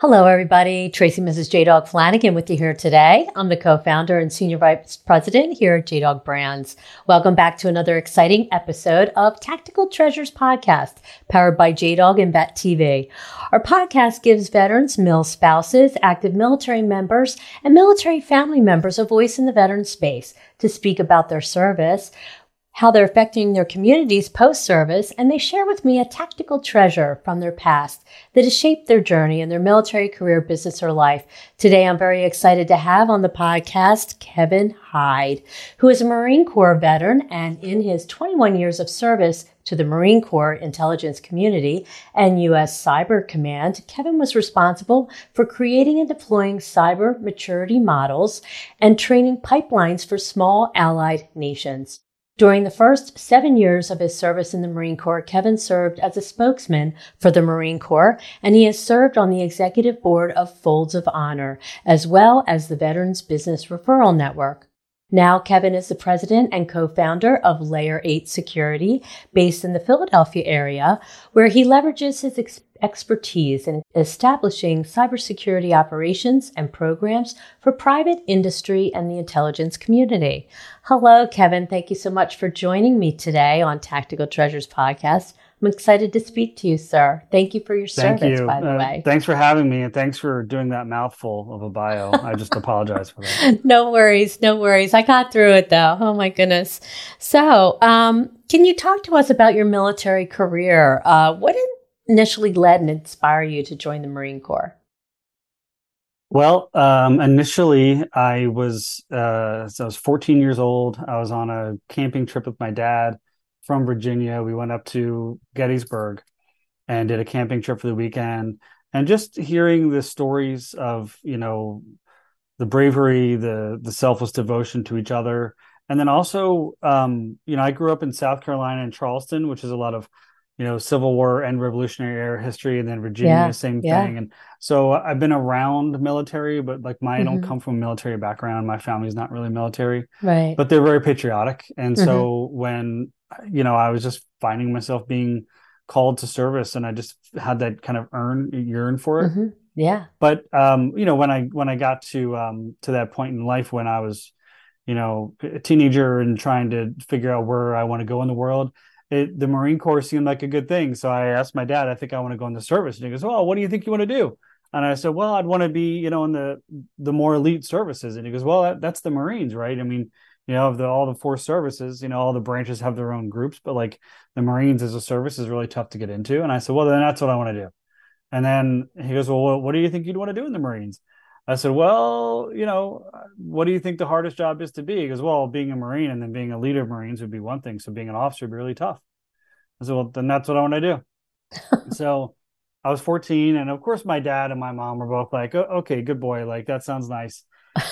Hello, everybody. Tracy Mrs. J Dog Flanagan with you here today. I'm the co founder and senior vice president here at J Dog Brands. Welcome back to another exciting episode of Tactical Treasures Podcast, powered by J Dog and Vet TV. Our podcast gives veterans, mil spouses, active military members, and military family members a voice in the veteran space to speak about their service, how they're affecting their communities post service, and they share with me a tactical treasure from their past that has shaped their journey in their military career, business, or life. Today, I'm very excited to have on the podcast Kevin Hyde, who is a Marine Corps veteran and in his 21 years of service to the Marine Corps intelligence community and U.S. Cyber Command, Kevin was responsible for creating and deploying cyber maturity models and training pipelines for small allied nations. During the first seven years of his service in the Marine Corps, Kevin served as a spokesman for the Marine Corps, and he has served on the executive board of Folds of Honor, as well as the Veterans Business Referral Network. Now, Kevin is the president and co-founder of Layer 8 Security, based in the Philadelphia area, where he leverages his experience expertise in establishing cybersecurity operations and programs for private industry and the intelligence community. Hello, Kevin. Thank you so much for joining me today on Tactical Treasures podcast. I'm excited to speak to you, sir. Thank you for your Thank service, you. by the Uh, way. Thanks for having me, and thanks for doing that mouthful of a bio. I just apologize for that. no worries, no worries. I got through it though. Oh my goodness. So, um, can you talk to us about your military career? Uh, what initially led and inspire you to join the Marine Corps? Well, um, initially, I was uh, so I was 14 years old. I was on a camping trip with my dad from Virginia. We went up to Gettysburg and did a camping trip for the weekend. And just hearing the stories of you know the bravery, the the selfless devotion to each other, and then also um, you know I grew up in South Carolina in Charleston, which is a lot of you know Civil War and Revolutionary era history, and then Virginia, Yeah, same yeah. thing. And so I've been around military, but like my, I don't Mhm. come from a military background. My family's not really military, Right. but they're very patriotic. And Mhm. so when, you know, I was just finding myself being called to service and I just had that kind of earn yearn for it. Mhm. Yeah. But um, you know, when I when I got to um to that point in life when I was, you know, a teenager and trying to figure out where I want to go in the world, it, the Marine Corps seemed like a good thing. So I asked my dad, I think I want to go in the service. And he goes, Well, what do you think you want to do? And I said, Well, I'd want to be, you know, in the the more elite services. And he goes, Well, that, that's the Marines, right? I mean, you know, of the all the four services, you know, all the branches have their own groups, but like the Marines as a service is really tough to get into. And I said, Well, then that's what I want to do. And then he goes, Well, what, what do you think you'd want to do in the Marines? I said, Well, you know, what do you think the hardest job is to be? He goes, Well, being a Marine and then being a leader of Marines would be one thing. So being an officer would be really tough. I said, Well, then that's what I want to do. so I was 14. And of course, my dad and my mom were both like, "Oh, Okay, good boy. Like, that sounds nice.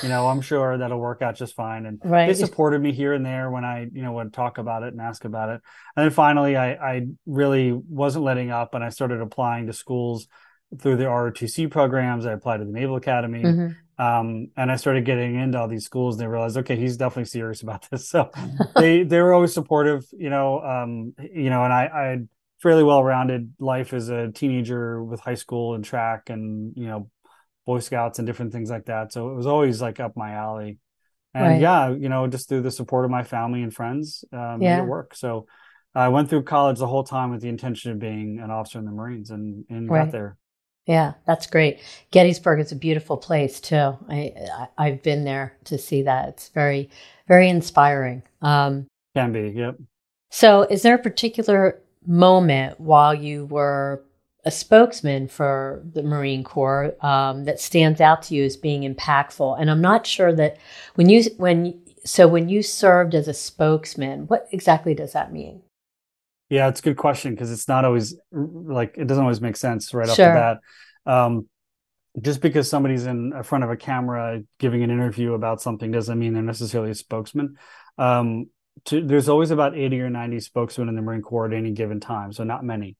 You know, I'm sure that'll work out just fine. And they supported me here and there when I, you know, would talk about it and ask about it. And then finally, I, I really wasn't letting up and I started applying to schools through the ROTC programs. I applied to the Naval Academy. Mhm. Um, and I started getting into all these schools and they realized, okay, he's definitely serious about this. So they, they were always supportive, you know, um, you know, and I, I had fairly well-rounded life as a teenager with high school and track and, you know, Boy Scouts and different things like that. So it was always like up my alley. And Right. yeah, you know, just through the support of my family and friends, made Yeah. it work. So I went through college the whole time with the intention of being an officer in the Marines and, and Right. got there. Yeah, that's great. Gettysburg is a beautiful place too. I, I I've been there to see that. It's very very inspiring. Um, Can be. Yep. so, is there a particular moment while you were a spokesman for the Marine Corps um, that stands out to you as being impactful? And I'm not sure that when you when so when you served as a spokesman, what exactly does that mean? Yeah, it's a good question because it's not always like it doesn't always make sense right Sure. off the bat. Um, just because somebody's in front of a camera giving an interview about something doesn't mean they're necessarily a spokesman. Um, to, there's always about 80 or 90 spokesmen in the Marine Corps at any given time, so not many.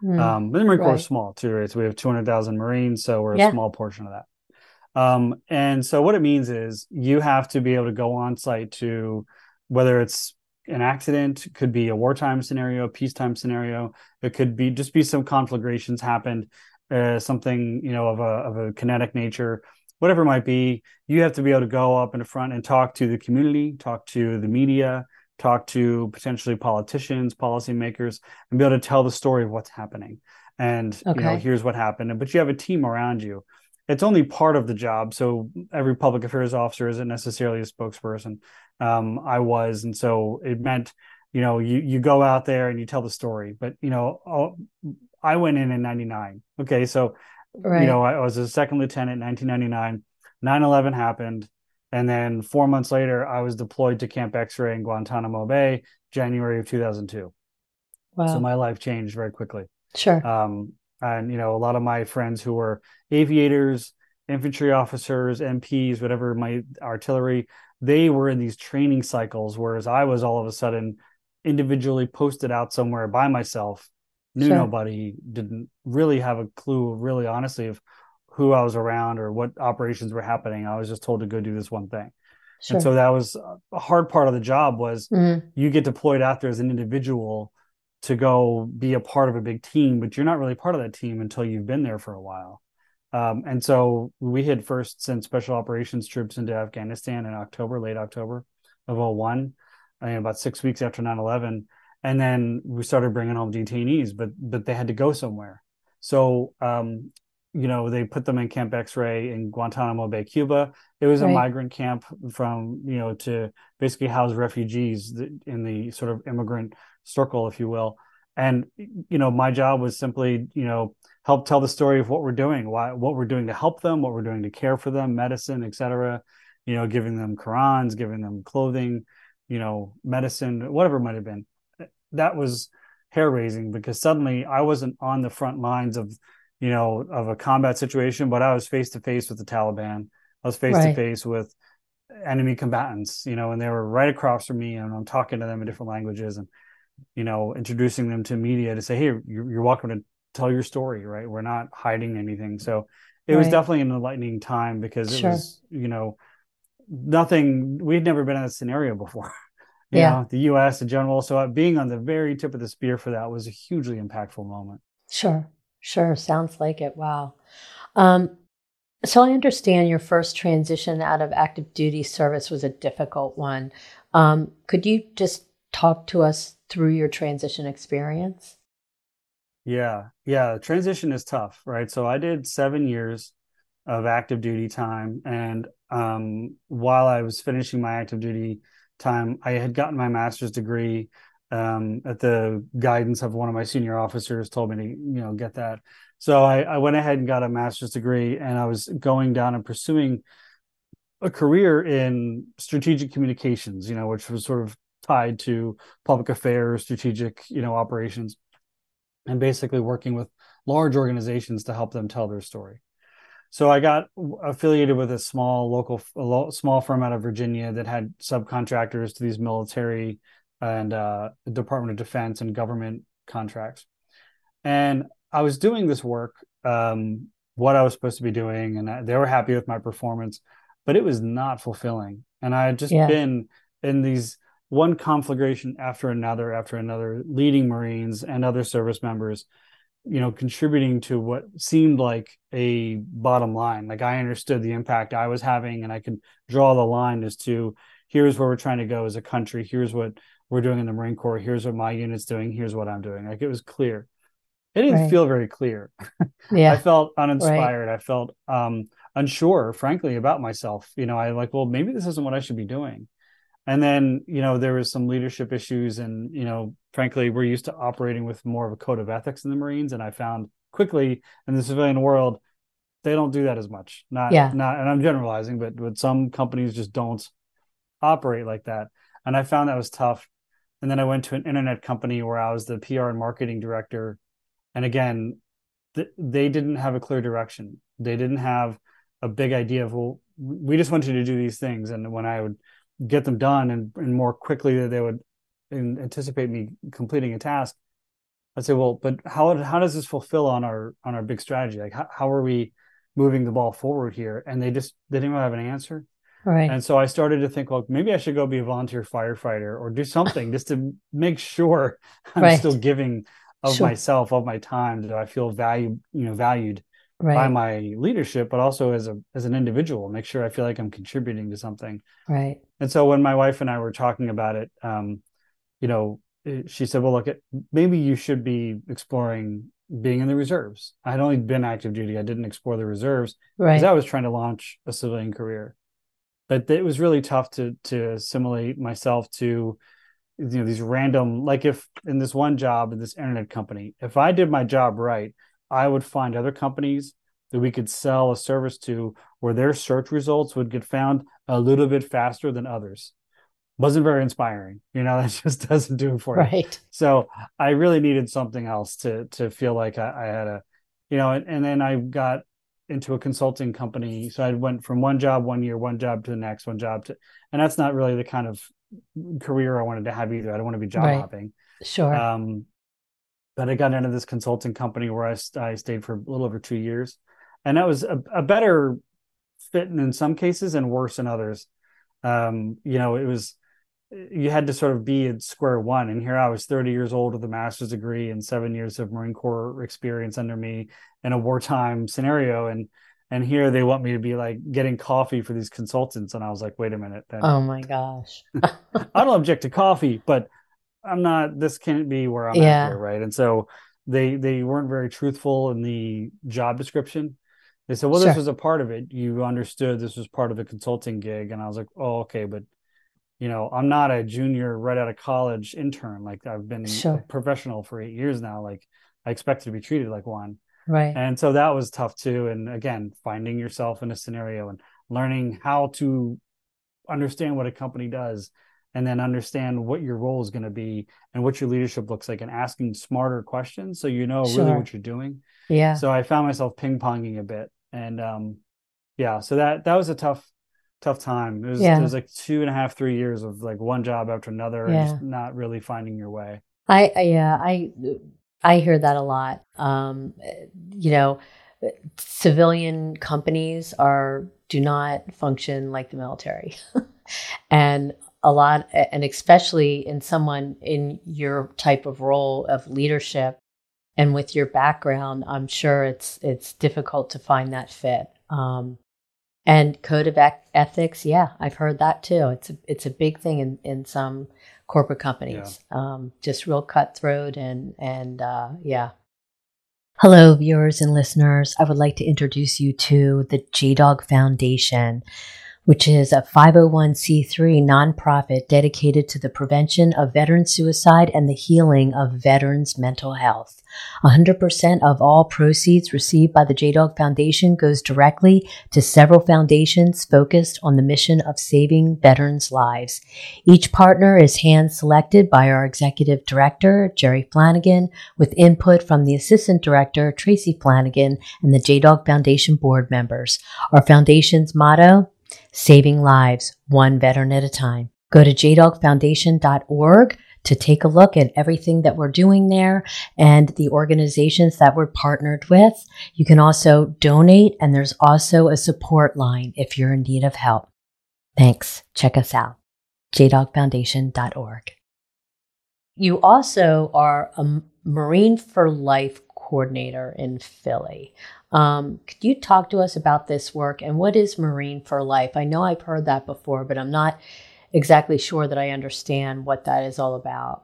Hmm. Um, but the Marine Corps right. is small too, right? So we have 200,000 Marines, so we're a small portion of that. Um, and so what it means is you have to be able to go on site to whether it's an accident, could be a wartime scenario, a peacetime scenario, it could be just be some conflagrations happened. uh, something you know of a of a kinetic nature, whatever it might be, you have to be able to go up in the front and talk to the community, talk to the media, talk to potentially politicians, policymakers, and be able to tell the story of what's happening. And okay. you know, here's what happened. But you have a team around you. It's only part of the job. So every public affairs officer isn't necessarily a spokesperson. Um, I was, and so it meant, you know, you you go out there and you tell the story. But you know, I went in in '99. Okay, so right. you know, I was a second lieutenant in 1999. 9/11 happened. And then four months later, I was deployed to Camp X ray in Guantanamo Bay, January of 2002. Wow. So my life changed very quickly. Sure. Um, and, you know, a lot of my friends who were aviators, infantry officers, MPs, whatever, my artillery, they were in these training cycles, whereas I was all of a sudden individually posted out somewhere by myself, knew sure. nobody, didn't really have a clue, really honestly, of who I was around or what operations were happening. I was just told to go do this one thing. Sure. And so that was a hard part of the job was mm-hmm. you get deployed out there as an individual to go be a part of a big team, but you're not really part of that team until you've been there for a while. Um, and so we had first sent special operations troops into Afghanistan in October, late October of 01, I mean, about six weeks after 9 11. And then we started bringing home detainees, but but they had to go somewhere. So um, you know, they put them in Camp X-ray in Guantanamo Bay, Cuba. It was right. a migrant camp from, you know, to basically house refugees in the sort of immigrant circle, if you will. And, you know, my job was simply, you know, help tell the story of what we're doing, why, what we're doing to help them, what we're doing to care for them, medicine, et cetera, you know, giving them Qurans, giving them clothing, you know, medicine, whatever it might have been. That was hair raising because suddenly I wasn't on the front lines of you know, of a combat situation, but I was face to face with the Taliban. I was face to face with enemy combatants, you know, and they were right across from me, and I'm talking to them in different languages, and you know, introducing them to media to say, "Hey, you're, you're welcome to tell your story." Right? We're not hiding anything. So it right. was definitely an enlightening time because it sure. was, you know, nothing. We'd never been in a scenario before. You yeah. know, the U.S. in general. So uh, being on the very tip of the spear for that was a hugely impactful moment. Sure. Sure, sounds like it. Wow. Um, so I understand your first transition out of active duty service was a difficult one. Um, could you just talk to us through your transition experience? Yeah, yeah. Transition is tough, right? So I did seven years of active duty time, and um, while I was finishing my active duty time, I had gotten my master's degree um, at the guidance of one of my senior officers told me to you know get that. So I, I, went ahead and got a master's degree and i was going down and pursuing a career in strategic communications you know which was sort of tied to public affairs strategic you know operations and basically working with large organizations to help them tell their story. So I got affiliated with a small local, a small firm out of Virginia that had subcontractors to these military and uh, Department of Defense and government contracts. And I was doing this work, um, what I was supposed to be doing, and I, they were happy with my performance, but it was not fulfilling. And I had just yeah. been in these one conflagration after another, after another, leading Marines and other service members, you know, contributing to what seemed like a bottom line. Like I understood the impact I was having, and I could draw the line as to here's where we're trying to go as a country. Here's what we're doing in the Marine Corps. Here's what my unit's doing. Here's what I'm doing. Like it was clear. It didn't right. feel very clear. Yeah. I felt uninspired. Right. I felt um, unsure, frankly, about myself. You know, I like, well, maybe this isn't what I should be doing. And then, you know, there was some leadership issues, and you know, frankly, we're used to operating with more of a code of ethics in the Marines, and I found quickly in the civilian world they don't do that as much. Not, yeah. not, and I'm generalizing, but but some companies just don't operate like that, and I found that was tough and then I went to an internet company where I was the PR and marketing director. And again, th- they didn't have a clear direction. They didn't have a big idea of, well, we just want you to do these things. And when I would get them done and, and more quickly that they would anticipate me completing a task, I'd say, well, but how, how does this fulfill on our, on our big strategy? Like, how, how are we moving the ball forward here? And they just, they didn't really have an answer. Right. And so I started to think, well, maybe I should go be a volunteer firefighter or do something just to make sure I'm right. still giving of Sure. myself, of my time? that I feel valued, you know, valued by my leadership, but also as a as an individual? Make sure I feel like I'm contributing to something. Right. And so when my wife and I were talking about it, um, you know, eh, she said, "Well, look, it, maybe you should be exploring being in the reserves." I had only been active duty; I didn't explore the reserves because Right. I was trying to launch a civilian career. But it was really tough to to assimilate myself to you know these random like if in this one job in this internet company, if I did my job right, I would find other companies that we could sell a service to where their search results would get found a little bit faster than others. Wasn't very inspiring, you know. That just doesn't do it for me Right. So I really needed something else to to feel like I, I had a, you know, and, and then I got into a consulting company. So I went from one job one year, one job to the next, one job to, and that's not really the kind of career I wanted to have either. I don't want to be job Right. hopping. Sure. Um, but I got into this consulting company where I, I stayed for a little over two years, and that was a, a better fit in some cases and worse in others. Um, you know, it was you had to sort of be at square one, and here I was 30 years old with a master's degree and seven years of Marine Corps experience under me in a wartime scenario, and and here they want me to be like getting coffee for these consultants, and I was like, wait a minute, then oh my gosh. I don't object to coffee, but I'm not. This can't be where I'm Yeah. at here, right? And so they they weren't very truthful in the job description. They said, "Well, Sure. this was a part of it. You understood this was part of a consulting gig," and I was like, "Oh, okay, but you know, I'm not a junior right out of college intern. Like I've been Sure. a professional for eight years now. Like I expect to be treated like one." Right. And so that was tough too. And again, finding yourself in a scenario and learning how to understand what a company does and then understand what your role is going to be and what your leadership looks like and asking smarter questions so you know really what you're doing. Yeah. So I found myself ping ponging a bit. And um yeah, so that that was a tough tough time. It was Yeah. it was like two and a half, three years of like one job after another and just not really finding your way. I, I yeah, I I hear that a lot. Um, you know, civilian companies are do not function like the military, and a lot, and especially in someone in your type of role of leadership, and with your background, I'm sure it's it's difficult to find that fit. Um, and code of ethics, yeah, I've heard that too. It's a, it's a big thing in in some corporate companies. Um, just real cutthroat and and uh, yeah. Hello, viewers and listeners. I would like to introduce you to the J Dog Foundation, which is a 501c3 nonprofit dedicated to the prevention of veteran suicide and the healing of veterans' mental health. 100% of all proceeds received by the J Dog Foundation goes directly to several foundations focused on the mission of saving veterans' lives. Each partner is hand selected by our executive director, Jerry Flanagan, with input from the assistant director, Tracy Flanagan, and the J Dog Foundation board members. Our foundation's motto saving lives, one veteran at a time. Go to jdogfoundation.org to take a look at everything that we're doing there and the organizations that we're partnered with. You can also donate, and there's also a support line if you're in need of help. Thanks. Check us out. jdogfoundation.org. You also are a Marine for Life coordinator in Philly. Um, could you talk to us about this work and what is Marine for Life? I know I've heard that before, but I'm not exactly sure that I understand what that is all about.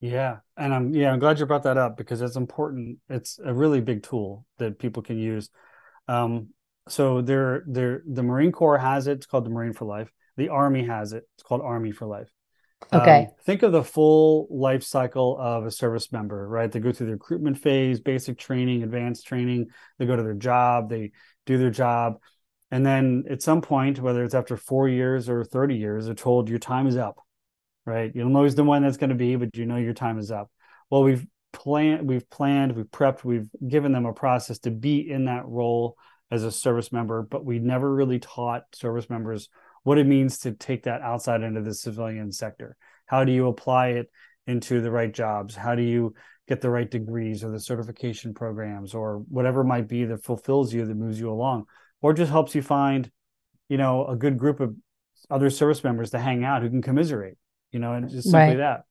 Yeah, and I'm yeah, I'm glad you brought that up because it's important. It's a really big tool that people can use. Um, so there, there, the Marine Corps has it. It's called the Marine for Life. The Army has it. It's called Army for Life. Okay. Um, think of the full life cycle of a service member, right? They go through the recruitment phase, basic training, advanced training. They go to their job. They do their job, and then at some point, whether it's after four years or thirty years, they're told your time is up right? You don't know who's the one that's going to be, but you know your time is up. Well, we've planned, we've planned, we've prepped, we've given them a process to be in that role as a service member, but we never really taught service members what it means to take that outside into the civilian sector. How do you apply it into the right jobs? How do you get the right degrees or the certification programs or whatever it might be that fulfills you, that moves you along, or just helps you find, you know, a good group of other service members to hang out who can commiserate you know, and just simply Right. that.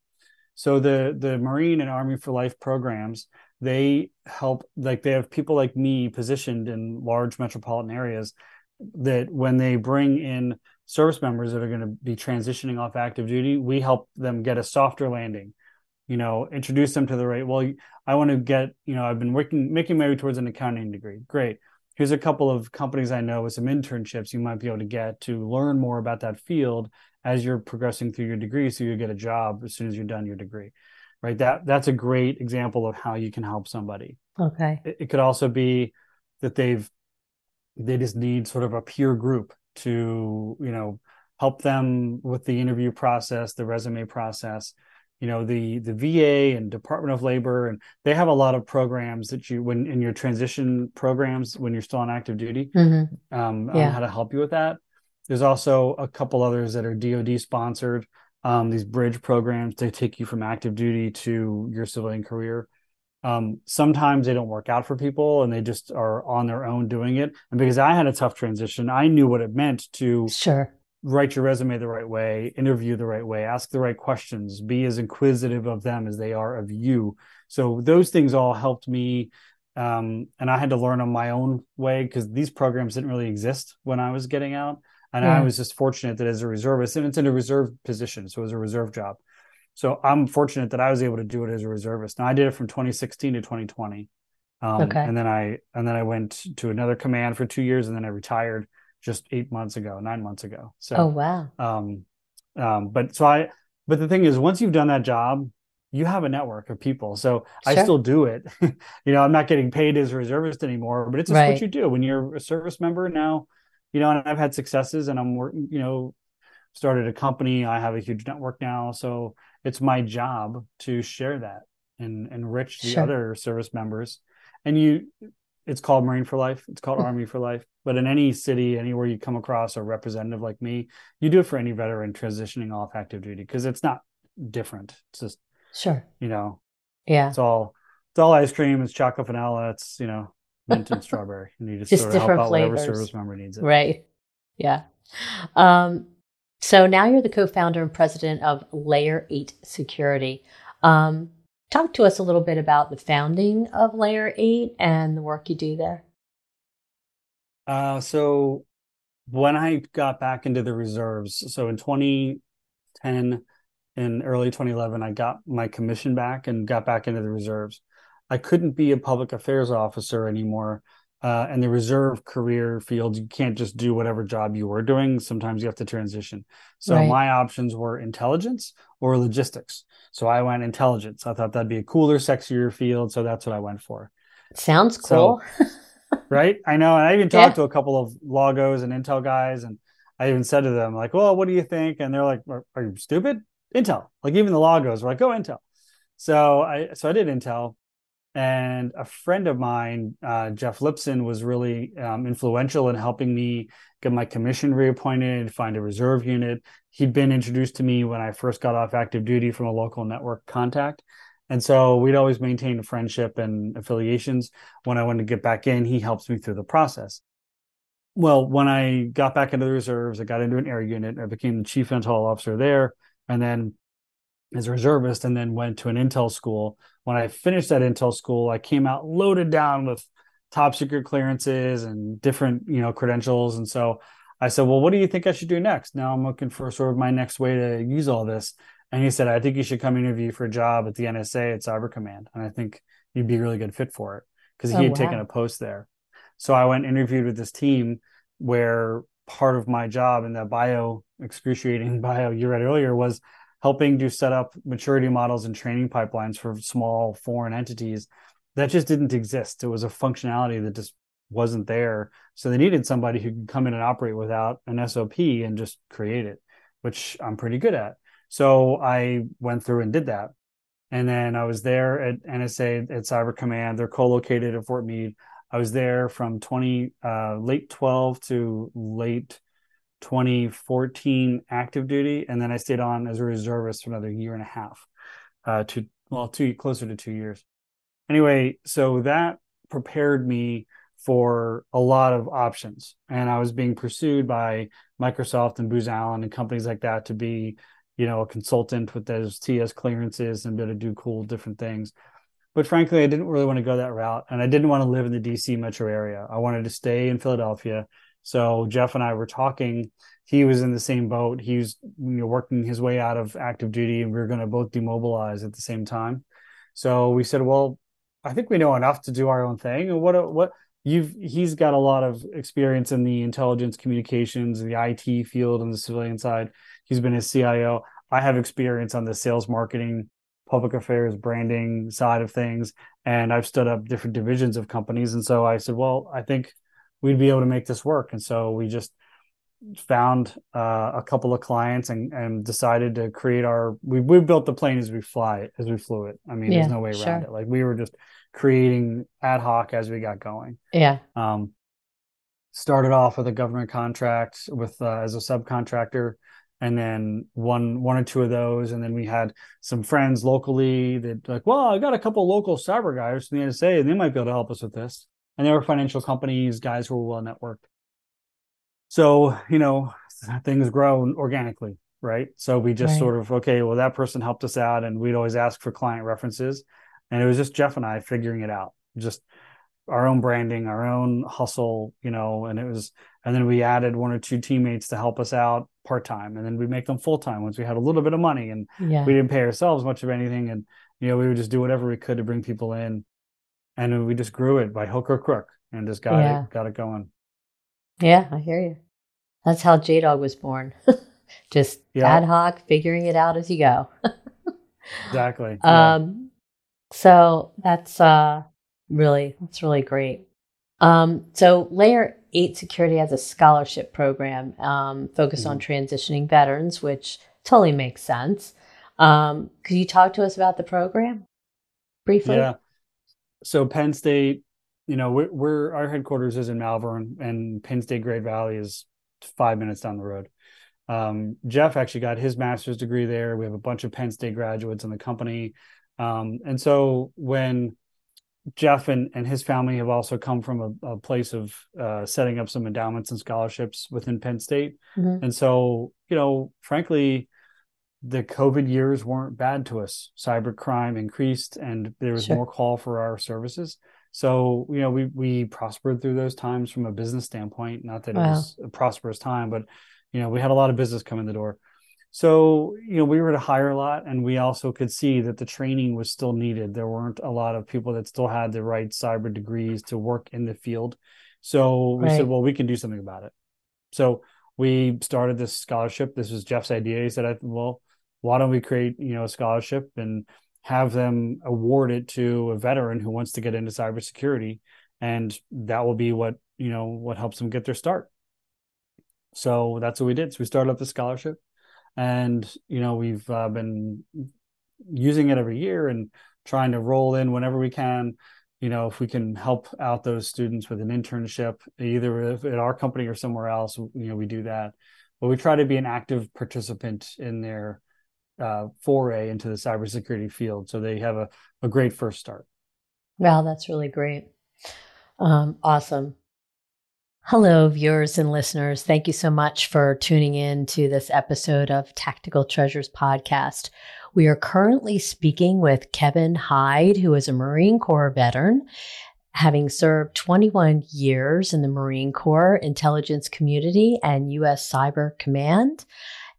So the the Marine and Army for Life programs, they help like they have people like me positioned in large metropolitan areas that when they bring in service members that are going to be transitioning off active duty, we help them get a softer landing. You know, introduce them to the right. Well, I want to get. You know, I've been working making my way towards an accounting degree. Great. Here's a couple of companies I know with some internships you might be able to get to learn more about that field as you're progressing through your degree, so you get a job as soon as you're done your degree. Right. That that's a great example of how you can help somebody. Okay. It, it could also be that they've they just need sort of a peer group to you know help them with the interview process the resume process you know the the va and department of labor and they have a lot of programs that you when in your transition programs when you're still on active duty mm-hmm. um, yeah. on how to help you with that there's also a couple others that are dod sponsored um, these bridge programs to take you from active duty to your civilian career um, sometimes they don't work out for people and they just are on their own doing it. And because I had a tough transition, I knew what it meant to sure write your resume the right way, interview the right way, ask the right questions, be as inquisitive of them as they are of you. So those things all helped me. Um, and I had to learn on my own way because these programs didn't really exist when I was getting out. And yeah. I was just fortunate that as a reservist, and it's in a reserve position, so it was a reserve job. So I'm fortunate that I was able to do it as a reservist. Now I did it from 2016 to 2020. Um, okay. And then I and then I went to another command for two years, and then I retired just eight months ago, nine months ago. So oh wow. Um, um, but so I but the thing is, once you've done that job, you have a network of people. So sure. I still do it. you know, I'm not getting paid as a reservist anymore, but it's just right. what you do when you're a service member now. You know, and I've had successes, and I'm working. You know, started a company. I have a huge network now, so it's my job to share that and enrich the sure. other service members. And you, it's called Marine for Life. It's called hmm. Army for Life. But in any city, anywhere you come across a representative like me, you do it for any veteran transitioning off active duty because it's not different. It's just sure, you know, yeah, it's all it's all ice cream. It's chocolate vanilla. It's you know mint and strawberry. You just, just sort of help out flavors. whatever service member needs it. Right. Yeah. Um, so now you're the co founder and president of Layer 8 Security. Um, talk to us a little bit about the founding of Layer 8 and the work you do there. Uh, so when I got back into the reserves, so in 2010 and early 2011, I got my commission back and got back into the reserves. I couldn't be a public affairs officer anymore uh, and the reserve career field, you can't just do whatever job you were doing. Sometimes you have to transition. So right. my options were intelligence or logistics. So I went intelligence. I thought that'd be a cooler, sexier field. So that's what I went for. Sounds cool. So, right? I know. And I even talked yeah. to a couple of logos and Intel guys, and I even said to them, like, well, what do you think? And they're like, are, are you stupid? Intel. Like even the logos were like, go Intel. So I so I did Intel and a friend of mine, uh, Jeff Lipson, was really um, influential in helping me get my commission reappointed, find a reserve unit. He'd been introduced to me when I first got off active duty from a local network contact. And so we'd always maintained a friendship and affiliations. When I wanted to get back in, he helps me through the process. Well, when I got back into the reserves, I got into an air unit. I became the chief intel officer there. And then as a reservist and then went to an intel school. When I finished that intel school, I came out loaded down with top secret clearances and different, you know, credentials. And so I said, "Well, what do you think I should do next?" Now I'm looking for sort of my next way to use all this. And he said, "I think you should come interview for a job at the NSA at Cyber Command, and I think you'd be a really good fit for it because he oh, had wow. taken a post there." So I went interviewed with this team where part of my job in that bio excruciating bio you read earlier was helping to set up maturity models and training pipelines for small foreign entities that just didn't exist. It was a functionality that just wasn't there. So they needed somebody who could come in and operate without an SOP and just create it, which I'm pretty good at. So I went through and did that. And then I was there at NSA at Cyber Command. They're co-located at Fort Meade. I was there from 20 uh, late 12 to late 2014 active duty, and then I stayed on as a reservist for another year and a half, uh, to well, two closer to two years. Anyway, so that prepared me for a lot of options, and I was being pursued by Microsoft and Booz Allen and companies like that to be you know, a consultant with those TS clearances and be able to do cool different things. But frankly, I didn't really want to go that route. And I didn't want to live in the DC metro area. I wanted to stay in Philadelphia. So Jeff and I were talking. He was in the same boat. He was you know, working his way out of active duty, and we were going to both demobilize at the same time. So we said, well, I think we know enough to do our own thing. And what what you've he's got a lot of experience in the intelligence communications, the IT field, and the civilian side. He's been a CIO. I have experience on the sales marketing, public affairs, branding side of things, and I've stood up different divisions of companies. And so I said, well, I think we'd be able to make this work. And so we just found uh, a couple of clients and, and decided to create our we, we built the plane as we fly it as we flew it. I mean yeah, there's no way around sure. it. Like we were just creating ad hoc as we got going. Yeah. Um started off with a government contract with uh, as a subcontractor and then one one or two of those. And then we had some friends locally that like well i got a couple local cyber guys from the nsa and they might be able to help us with this and they were financial companies guys who were well networked so you know things grow organically right so we just right. sort of okay well that person helped us out and we'd always ask for client references and it was just jeff and i figuring it out just our own branding our own hustle you know and it was and then we added one or two teammates to help us out part-time and then we make them full-time once we had a little bit of money and yeah. we didn't pay ourselves much of anything and you know we would just do whatever we could to bring people in and we just grew it by hook or crook and just got yeah. it got it going yeah, I hear you. That's how J Dog was born. Just yeah. ad hoc, figuring it out as you go. exactly. Yeah. Um, so that's uh, really that's really great. Um, so Layer Eight Security has a scholarship program um, focused mm-hmm. on transitioning veterans, which totally makes sense. Um, could you talk to us about the program briefly? Yeah. So Penn State you know, we're, we're, our headquarters is in Malvern, and Penn State Great Valley is five minutes down the road. Um, Jeff actually got his master's degree there. We have a bunch of Penn State graduates in the company, um, and so when Jeff and, and his family have also come from a, a place of uh, setting up some endowments and scholarships within Penn State, mm-hmm. and so you know, frankly, the COVID years weren't bad to us. Cyber crime increased, and there was sure. more call for our services. So you know, we we prospered through those times from a business standpoint. Not that wow. it was a prosperous time, but you know, we had a lot of business come in the door. So you know, we were to hire a lot, and we also could see that the training was still needed. There weren't a lot of people that still had the right cyber degrees to work in the field. So we right. said, well, we can do something about it. So we started this scholarship. This was Jeff's idea. He said, well, why don't we create you know a scholarship and have them award it to a veteran who wants to get into cybersecurity, and that will be what you know what helps them get their start. So that's what we did. So we started up the scholarship, and you know we've uh, been using it every year and trying to roll in whenever we can. You know, if we can help out those students with an internship, either at our company or somewhere else, you know, we do that. But we try to be an active participant in their uh, foray into the cybersecurity field. So they have a, a great first start. Wow, that's really great. Um, awesome. Hello, viewers and listeners. Thank you so much for tuning in to this episode of Tactical Treasures podcast. We are currently speaking with Kevin Hyde, who is a Marine Corps veteran, having served 21 years in the Marine Corps intelligence community and U.S. Cyber Command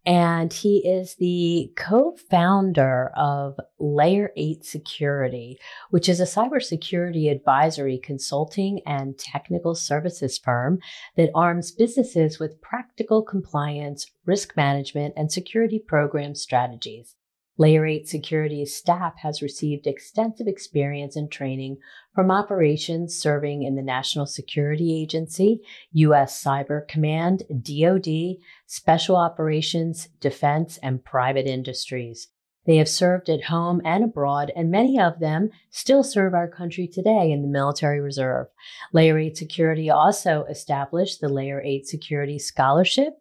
and he is the co-founder of Layer 8 Security, which is a cybersecurity advisory consulting and technical services firm that arms businesses with practical compliance, risk management, and security program strategies. Layer 8 Security's staff has received extensive experience and training from operations serving in the National Security Agency, U.S. Cyber Command, DoD, Special Operations, Defense, and private industries. They have served at home and abroad, and many of them still serve our country today in the military reserve. Layer 8 Security also established the Layer 8 Security Scholarship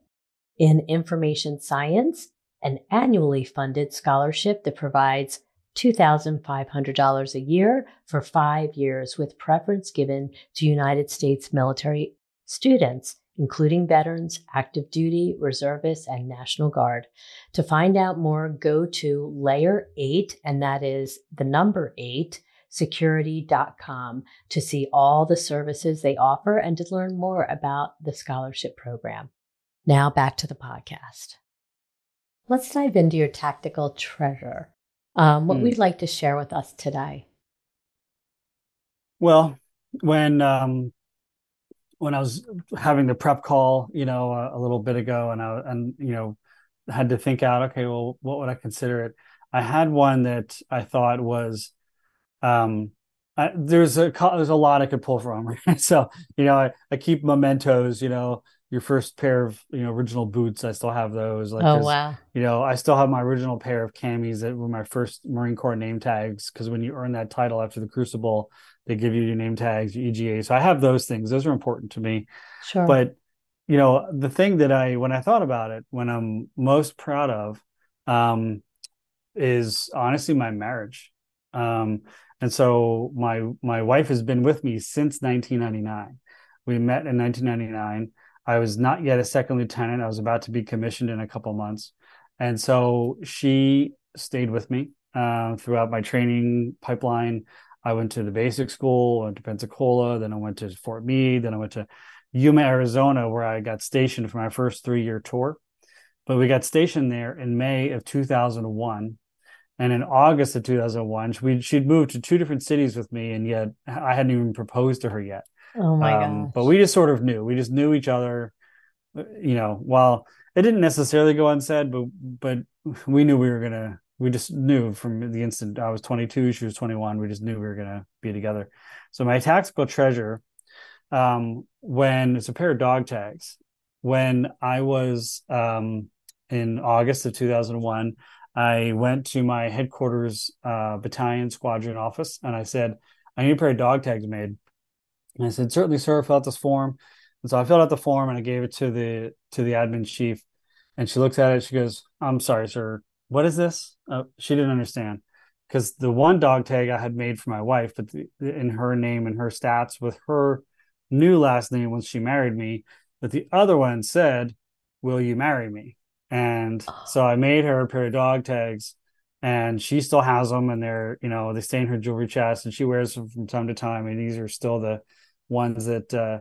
in Information Science an annually funded scholarship that provides $2,500 a year for five years with preference given to United States military students, including veterans, active duty, reservists, and National Guard. To find out more, go to layer eight, and that is the number eight, security.com to see all the services they offer and to learn more about the scholarship program. Now back to the podcast. Let's dive into your tactical treasure. Um, what mm. we'd like to share with us today. Well, when um, when I was having the prep call, you know, a, a, little bit ago, and I and you know had to think out, okay, well, what would I consider it? I had one that I thought was, um, I, there's a there's a lot I could pull from. Right? So you know, I, I keep mementos, you know, your first pair of you know original boots. I still have those. Like, oh wow! You know, I still have my original pair of camis that were my first Marine Corps name tags because when you earn that title after the Crucible, they give you your name tags, your EGA. So I have those things. Those are important to me. Sure. But you know, the thing that I when I thought about it, when I'm most proud of, um, is honestly my marriage. Um, and so my my wife has been with me since 1999. We met in 1999 I was not yet a second lieutenant. I was about to be commissioned in a couple months. And so she stayed with me uh, throughout my training pipeline. I went to the basic school, went to Pensacola, then I went to Fort Meade, then I went to Yuma, Arizona, where I got stationed for my first three year tour. But we got stationed there in May of 2001. And in August of 2001, we, she'd moved to two different cities with me, and yet I hadn't even proposed to her yet. Oh my um, But we just sort of knew. We just knew each other. You know, while it didn't necessarily go unsaid, but but we knew we were gonna. We just knew from the instant I was 22, she was 21. We just knew we were gonna be together. So my tactical treasure, um, when it's a pair of dog tags. When I was um, in August of 2001, I went to my headquarters uh, battalion squadron office and I said, I need a pair of dog tags made. And I said, certainly, sir, fill out this form. And so I filled out the form and I gave it to the to the admin chief. And she looks at it. She goes, "I'm sorry, sir. What is this?" Uh, she didn't understand because the one dog tag I had made for my wife, but the, in her name and her stats with her new last name when she married me, but the other one said, "Will you marry me?" And so I made her a pair of dog tags and she still has them and they're you know they stay in her jewelry chest and she wears them from time to time and these are still the ones that uh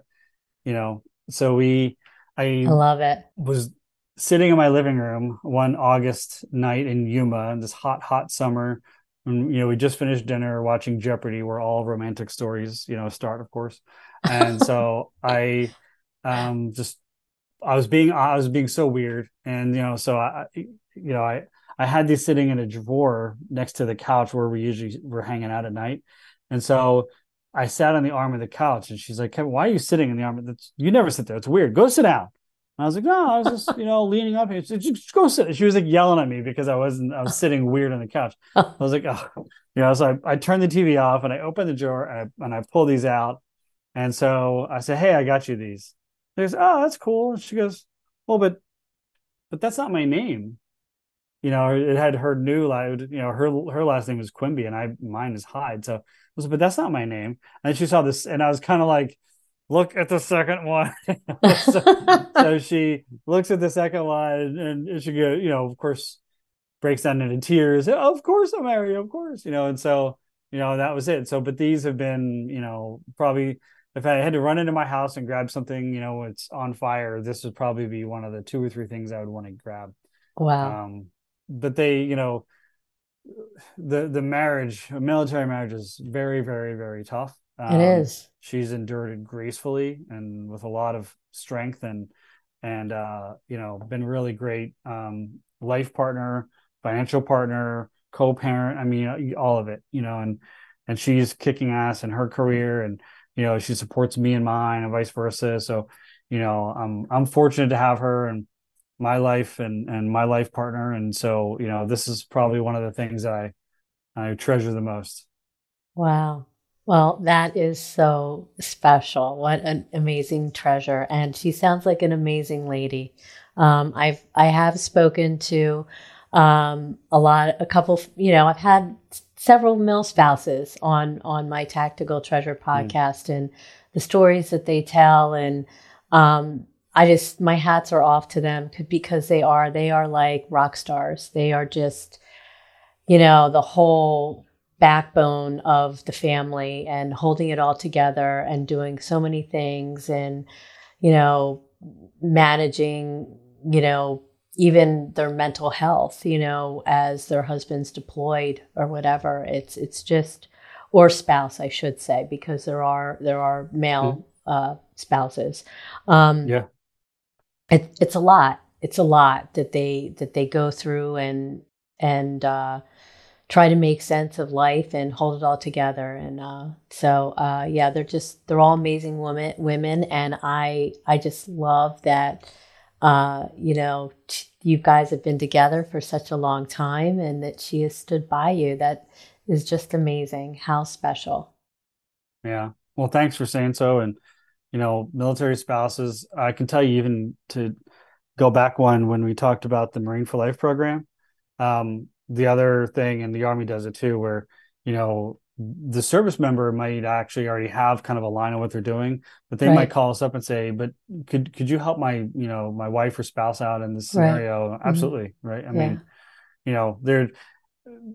you know so we i, I love it. was sitting in my living room one august night in yuma in this hot hot summer. And you know we just finished dinner watching jeopardy where all romantic stories you know start of course. And so i um just i was being i was being so weird. And you know so i you know i I had these sitting in a drawer next to the couch where we usually were hanging out at night. And so I sat on the arm of the couch and she's like, Kevin, why are you sitting in the arm? Of the... You never sit there. It's weird. Go sit down. And I was like, no, I was just, you know, leaning up here. Said, just go sit. She was like yelling at me because I wasn't, I was sitting weird on the couch. I was like, oh, you know, so I, I turned the TV off and I opened the drawer and I, and I pulled these out. And so I said, hey, I got you these. There's, oh, that's cool. And she goes, well, but, but that's not my name you know, it had her new like you know, her her last name was Quimby and I mine is Hyde. So was but that's not my name. And she saw this and I was kind of like, look at the second one. so, so, she looks at the second one and she go, you know, of course, breaks down into tears. Oh, of course I'm married, of course, you know, and so, you know, that was it. So, but these have been, you know, probably if I had to run into my house and grab something, you know, it's on fire, this would probably be one of the two or three things I would want to grab. Wow. Um, but they, you know, the the marriage, a military marriage, is very, very, very tough. Um, it is. She's endured it gracefully and with a lot of strength, and and uh, you know, been really great um, life partner, financial partner, co-parent. I mean, all of it. You know, and and she's kicking ass in her career, and you know, she supports me and mine, and vice versa. So, you know, I'm I'm fortunate to have her, and my life and and my life partner. And so you know this is probably one of the things i i treasure the most. Wow. Well that is so special. What an amazing treasure. And she sounds like an amazing lady. Um, i've i have spoken to um, a lot a couple you know i've had several mil spouses on on my tactical treasure hmm. podcast mm. and the stories that they tell and um, I just my hats are off to them because they are they are like rock stars. They are just you know the whole backbone of the family and holding it all together and doing so many things and you know managing you know even their mental health you know as their husbands deployed or whatever it's it's just or spouse I should say because there are there are male mm-hmm. uh, spouses um, yeah it, it's a lot it's a lot that they that they go through and and uh, try to make sense of life and hold it all together. And uh, so, uh, yeah, they're just they're all amazing women. Women, and I I just love that. Uh, you know, t- you guys have been together for such a long time, and that she has stood by you. That is just amazing. How special. Yeah. Well, thanks for saying so. And you know, military spouses. I can tell you, even to go back one when we talked about the Marine for Life program. Um, the other thing, and the Army does it too, where you know the service member might actually already have kind of a line of what they're doing, but they right. might call us up and say, "But could could you help my you know my wife or spouse out in this scenario?" Right. Mm-hmm. Absolutely, mm-hmm. right? I yeah. mean, you know, they're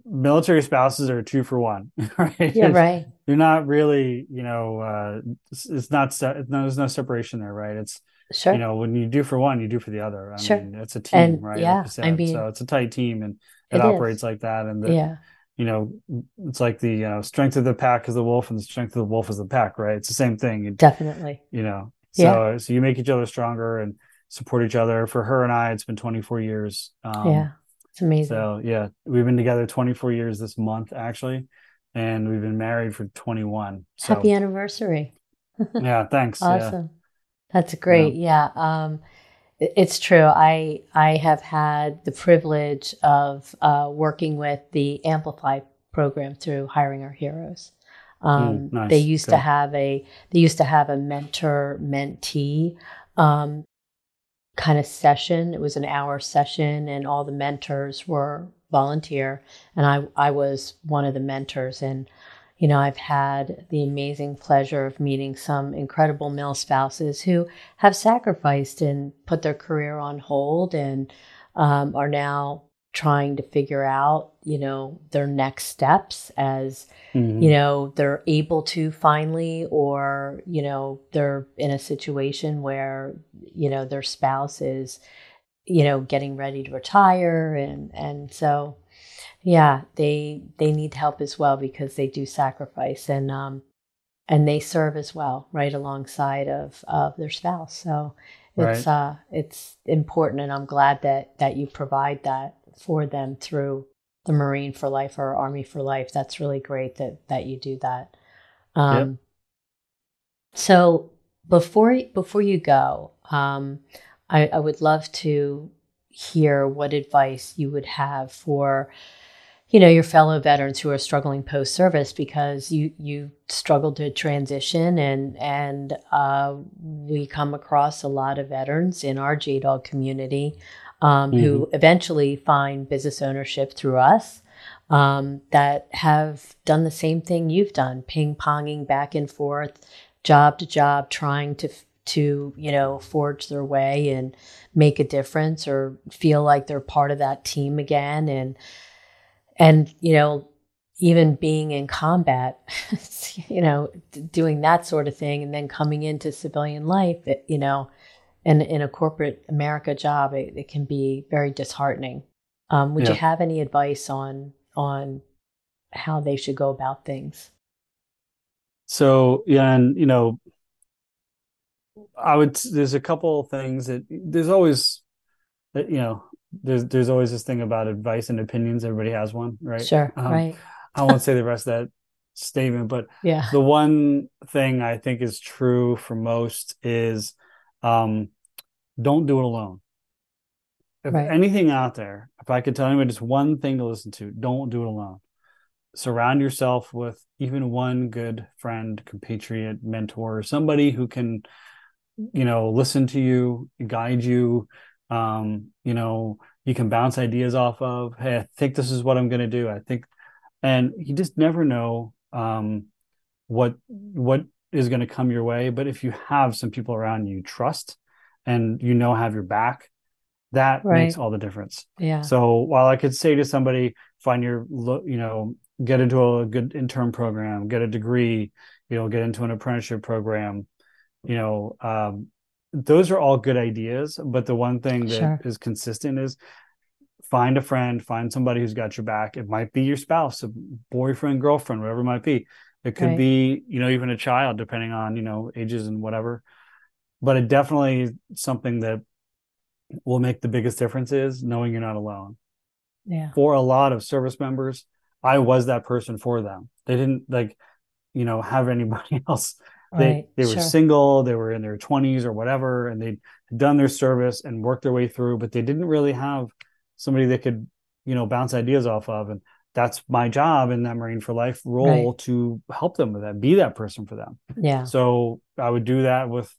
military spouses are two for one, right? Yeah, right. You're not really, you know, uh, it's, it's not no, there's no separation there, right? It's sure. You know, when you do for one, you do for the other. I sure. mean, it's a team, and, right? Yeah, I mean, so it's a tight team, and it, it operates like that. And the, yeah, you know, it's like the you know strength of the pack is the wolf, and the strength of the wolf is the pack, right? It's the same thing. Definitely. You know, so yeah. so you make each other stronger and support each other. For her and I, it's been 24 years. Um, yeah, it's amazing. So yeah, we've been together 24 years this month actually, and we've been married for 21. So. Happy anniversary. yeah, thanks. Awesome. Yeah. That's great. Yeah. yeah. Um, it's true. I I have had the privilege of uh, working with the Amplify program through Hiring Our Heroes. Um, mm, nice. They used Good. to have a they used to have a mentor mentee um, kind of session. It was an hour session, and all the mentors were volunteer, and I I was one of the mentors and you know, I've had the amazing pleasure of meeting some incredible male spouses who have sacrificed and put their career on hold and um, are now trying to figure out, you know, their next steps as, mm-hmm. you know, they're able to finally, or, you know, they're in a situation where, you know, their spouse is, you know, getting ready to retire. And, and so, yeah, they they need help as well because they do sacrifice and um, and they serve as well, right alongside of of their spouse. So it's right. uh it's important, and I'm glad that that you provide that for them through the Marine for Life or Army for Life. That's really great that that you do that. Um, yep. So before before you go, um, I, I would love to hear what advice you would have for you know your fellow veterans who are struggling post service because you you struggled to transition and and uh, we come across a lot of veterans in our JDOG community um, mm-hmm. who eventually find business ownership through us um, that have done the same thing you've done, ping ponging back and forth, job to job, trying to to you know forge their way and make a difference or feel like they're part of that team again and and you know even being in combat you know doing that sort of thing and then coming into civilian life it, you know and in a corporate america job it, it can be very disheartening um, would yeah. you have any advice on on how they should go about things so yeah and you know i would there's a couple things that there's always you know there's there's always this thing about advice and opinions. Everybody has one, right? Sure, um, right. I won't say the rest of that statement, but yeah, the one thing I think is true for most is um, don't do it alone. If right. anything out there, if I could tell anyone just one thing to listen to, don't do it alone. Surround yourself with even one good friend, compatriot, mentor, somebody who can, you know, listen to you, guide you, um, you know, you can bounce ideas off of. Hey, I think this is what I'm going to do. I think, and you just never know um, what what is going to come your way. But if you have some people around you trust and you know have your back, that right. makes all the difference. Yeah. So while I could say to somebody, find your, you know, get into a good intern program, get a degree, you know, get into an apprenticeship program, you know, um, those are all good ideas. But the one thing that sure. is consistent is find a friend, find somebody who's got your back. It might be your spouse, a boyfriend, girlfriend, whatever it might be. It could right. be, you know, even a child, depending on, you know, ages and whatever. But it definitely something that will make the biggest difference is knowing you're not alone. Yeah. For a lot of service members, I was that person for them. They didn't like, you know, have anybody else. They right. they were sure. single, they were in their 20s or whatever, and they'd done their service and worked their way through, but they didn't really have somebody that could, you know, bounce ideas off of. And that's my job in that Marine for Life role right. to help them with that, be that person for them. Yeah. So I would do that with,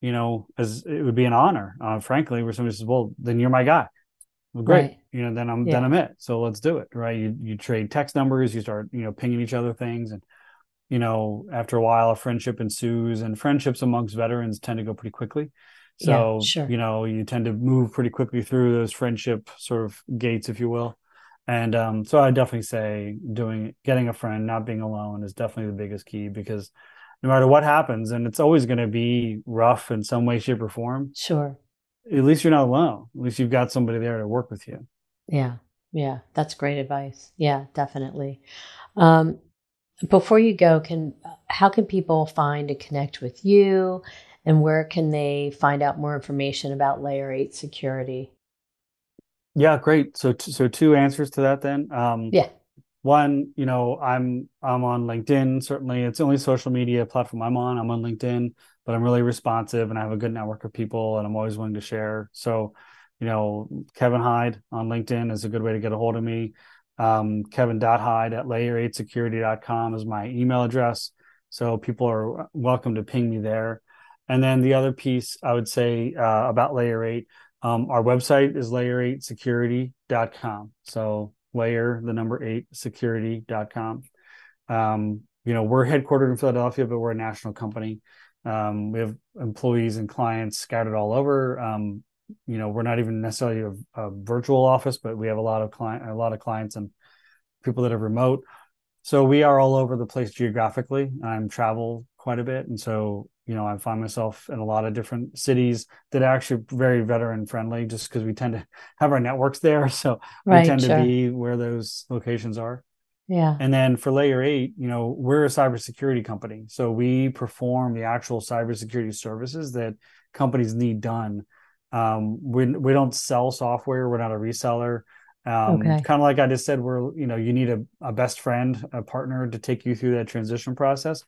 you know, as it would be an honor, uh, frankly, where somebody says, "Well, then you're my guy." Well, great. Right. You know, then I'm yeah. then I'm it. So let's do it. Right. You you trade text numbers, you start, you know, pinging each other things and you know, after a while a friendship ensues and friendships amongst veterans tend to go pretty quickly. So, yeah, sure. you know, you tend to move pretty quickly through those friendship sort of gates, if you will. And um, so I definitely say doing getting a friend, not being alone is definitely the biggest key because no matter what happens, and it's always going to be rough in some way, shape, or form. Sure. At least you're not alone. At least you've got somebody there to work with you. Yeah. Yeah. That's great advice. Yeah, definitely. Um, before you go, can how can people find and connect with you and where can they find out more information about layer 8 security yeah great so t- so two answers to that then um, yeah one you know i'm i'm on linkedin. Certainly it's the only social media platform i'm on. I'm on linkedin but i'm really responsive and i have a good network of people and i'm always willing to share. So you know kevin hyde on linkedin is a good way to get a hold of me. Um, kevin.hyde at layer8security.com is my email address. So people are welcome to ping me there. And then the other piece I would say uh, about Layer 8, um, our website is layer8security.com. So layer, the number eight, security.com. Um, you know, we're headquartered in Philadelphia, but we're a national company. Um, we have employees and clients scattered all over. Um, you know, we're not even necessarily a, a, virtual office, but we have a lot of client, a lot of clients and people that are remote. So we are all over the place geographically. I'm travel quite a bit, and so you know, I find myself in a lot of different cities that are actually very veteran friendly just because we tend to have our networks there. So right, we tend sure. to be where those locations are. Yeah. And then for layer eight, you know, we're a cybersecurity company. So we perform the actual cybersecurity services that companies need done. Um, we, we don't sell software, we're not a reseller. Um, okay. Kind of like I just said, we're you know you need a, a best friend, a partner to take you through that transition process.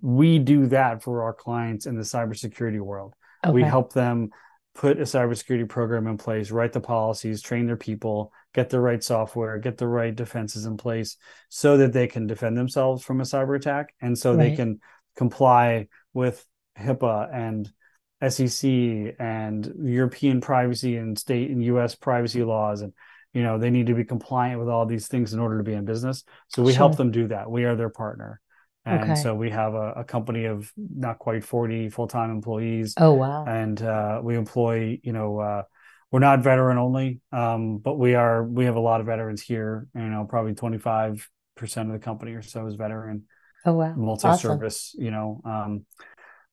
We do that for our clients in the cybersecurity world. Okay. We help them put a cybersecurity program in place, write the policies, train their people, get the right software, get the right defenses in place, so that they can defend themselves from a cyber attack, and so right. they can comply with HIPAA and SEC and European privacy and state and U.S. privacy laws and you know they need to be compliant with all these things in order to be in business. So we sure. help them do that. We are their partner. And okay. so we have a, a, company of not quite 40 full-time employees. Oh wow. And uh, we employ you know uh, we're not veteran only um, but we are we have a lot of veterans here you know probably 25 percent of the company or so is veteran. Oh wow. Multi-service awesome. you know um,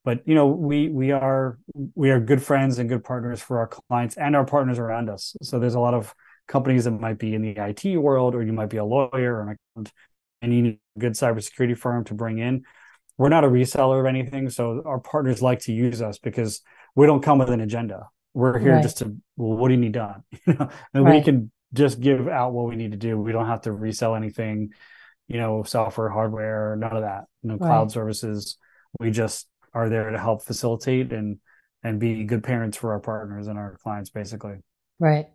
but you know we we are we are good friends and good partners for our clients and our partners around us. So there's a lot of companies that might be in the IT world, or you might be a lawyer or an accountant, and you need a good cybersecurity firm to bring in. We're not a reseller of anything, so our partners like to use us because we don't come with an agenda. We're here right. just to, well, what do you need done? You know, and right. we can just give out what we need to do. We don't have to resell anything, you know, software, hardware, none of that. No right. cloud services. We just are there to help facilitate and and be good parents for our partners and our clients, basically. Right.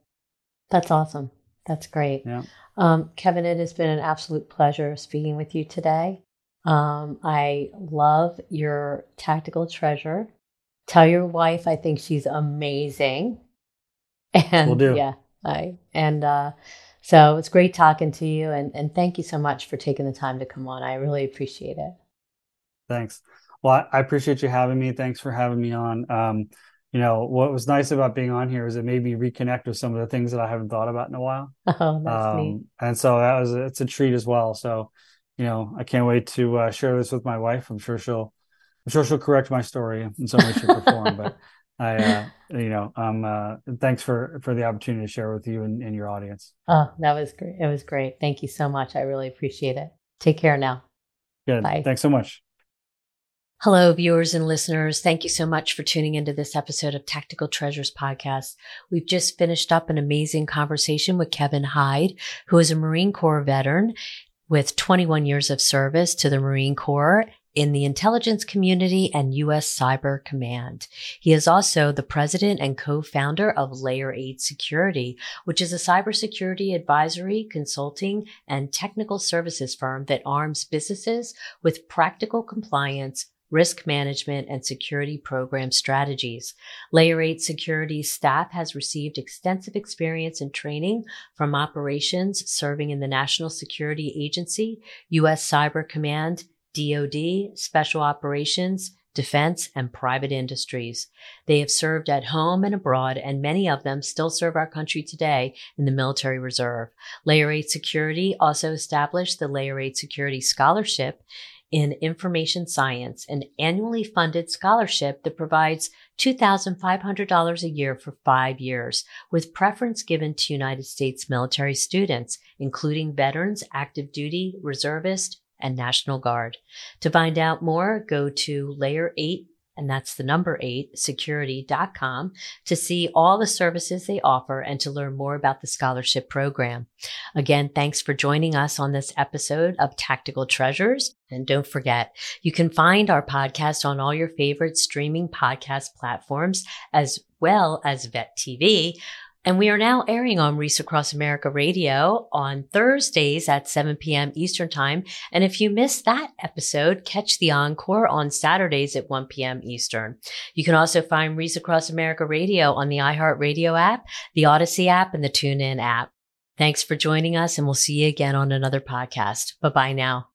That's awesome. That's great. Yeah. Um, Kevin, it has been an absolute pleasure speaking with you today. Um, I love your tactical treasure. Tell your wife I think she's amazing. And we'll do. yeah, I and uh, so it's great talking to you and, and thank you so much for taking the time to come on. I really appreciate it. Thanks. Well, I appreciate you having me. Thanks for having me on. Um, you know, what was nice about being on here is it made me reconnect with some of the things that I haven't thought about in a while. Oh, that's um, neat. And so that was it's a treat as well. So, you know, I can't wait to uh, share this with my wife. I'm sure she'll, I'm sure she'll correct my story in some way, shape, or form. But I, uh, you know, um, uh, thanks for for the opportunity to share with you and, and your audience. Oh, that was great. It was great. Thank you so much. I really appreciate it. Take care now. Good. Bye. Thanks so much. Hello, viewers and listeners. Thank you so much for tuning into this episode of Tactical Treasures podcast. We've just finished up an amazing conversation with Kevin Hyde, who is a Marine Corps veteran with 21 years of service to the Marine Corps in the intelligence community and U.S. Cyber Command. He is also the president and co-founder of Layer 8 Security, which is a cybersecurity advisory, consulting, and technical services firm that arms businesses with practical compliance risk management, and security program strategies. Layer 8 security staff has received extensive experience and training from operations serving in the National Security Agency, U.S. Cyber Command, DoD, Special Operations, defense, and private industries. They have served at home and abroad, and many of them still serve our country today in the military reserve. Layer 8 Security also established the Layer 8 Security Scholarship in Information Science, an annually funded scholarship that provides $2,500 a year for five years, with preference given to United States military students, including veterans, active duty, reservist, and National Guard. To find out more, go to layer 8 and that's the number eight, security.com, to see all the services they offer and to learn more about the scholarship program. Again, thanks for joining us on this episode of Tactical Treasures. And don't forget, you can find our podcast on all your favorite streaming podcast platforms as well as Vet TV. And we are now airing on Wreaths Across America Radio on Thursdays at 7 p.m. Eastern Time. And if you missed that episode, catch the encore on Saturdays at 1 p.m. Eastern. You can also find Wreaths Across America Radio on the iHeartRadio app, the Audacy app, and the TuneIn app. Thanks for joining us, and we'll see you again on another podcast. Bye bye now.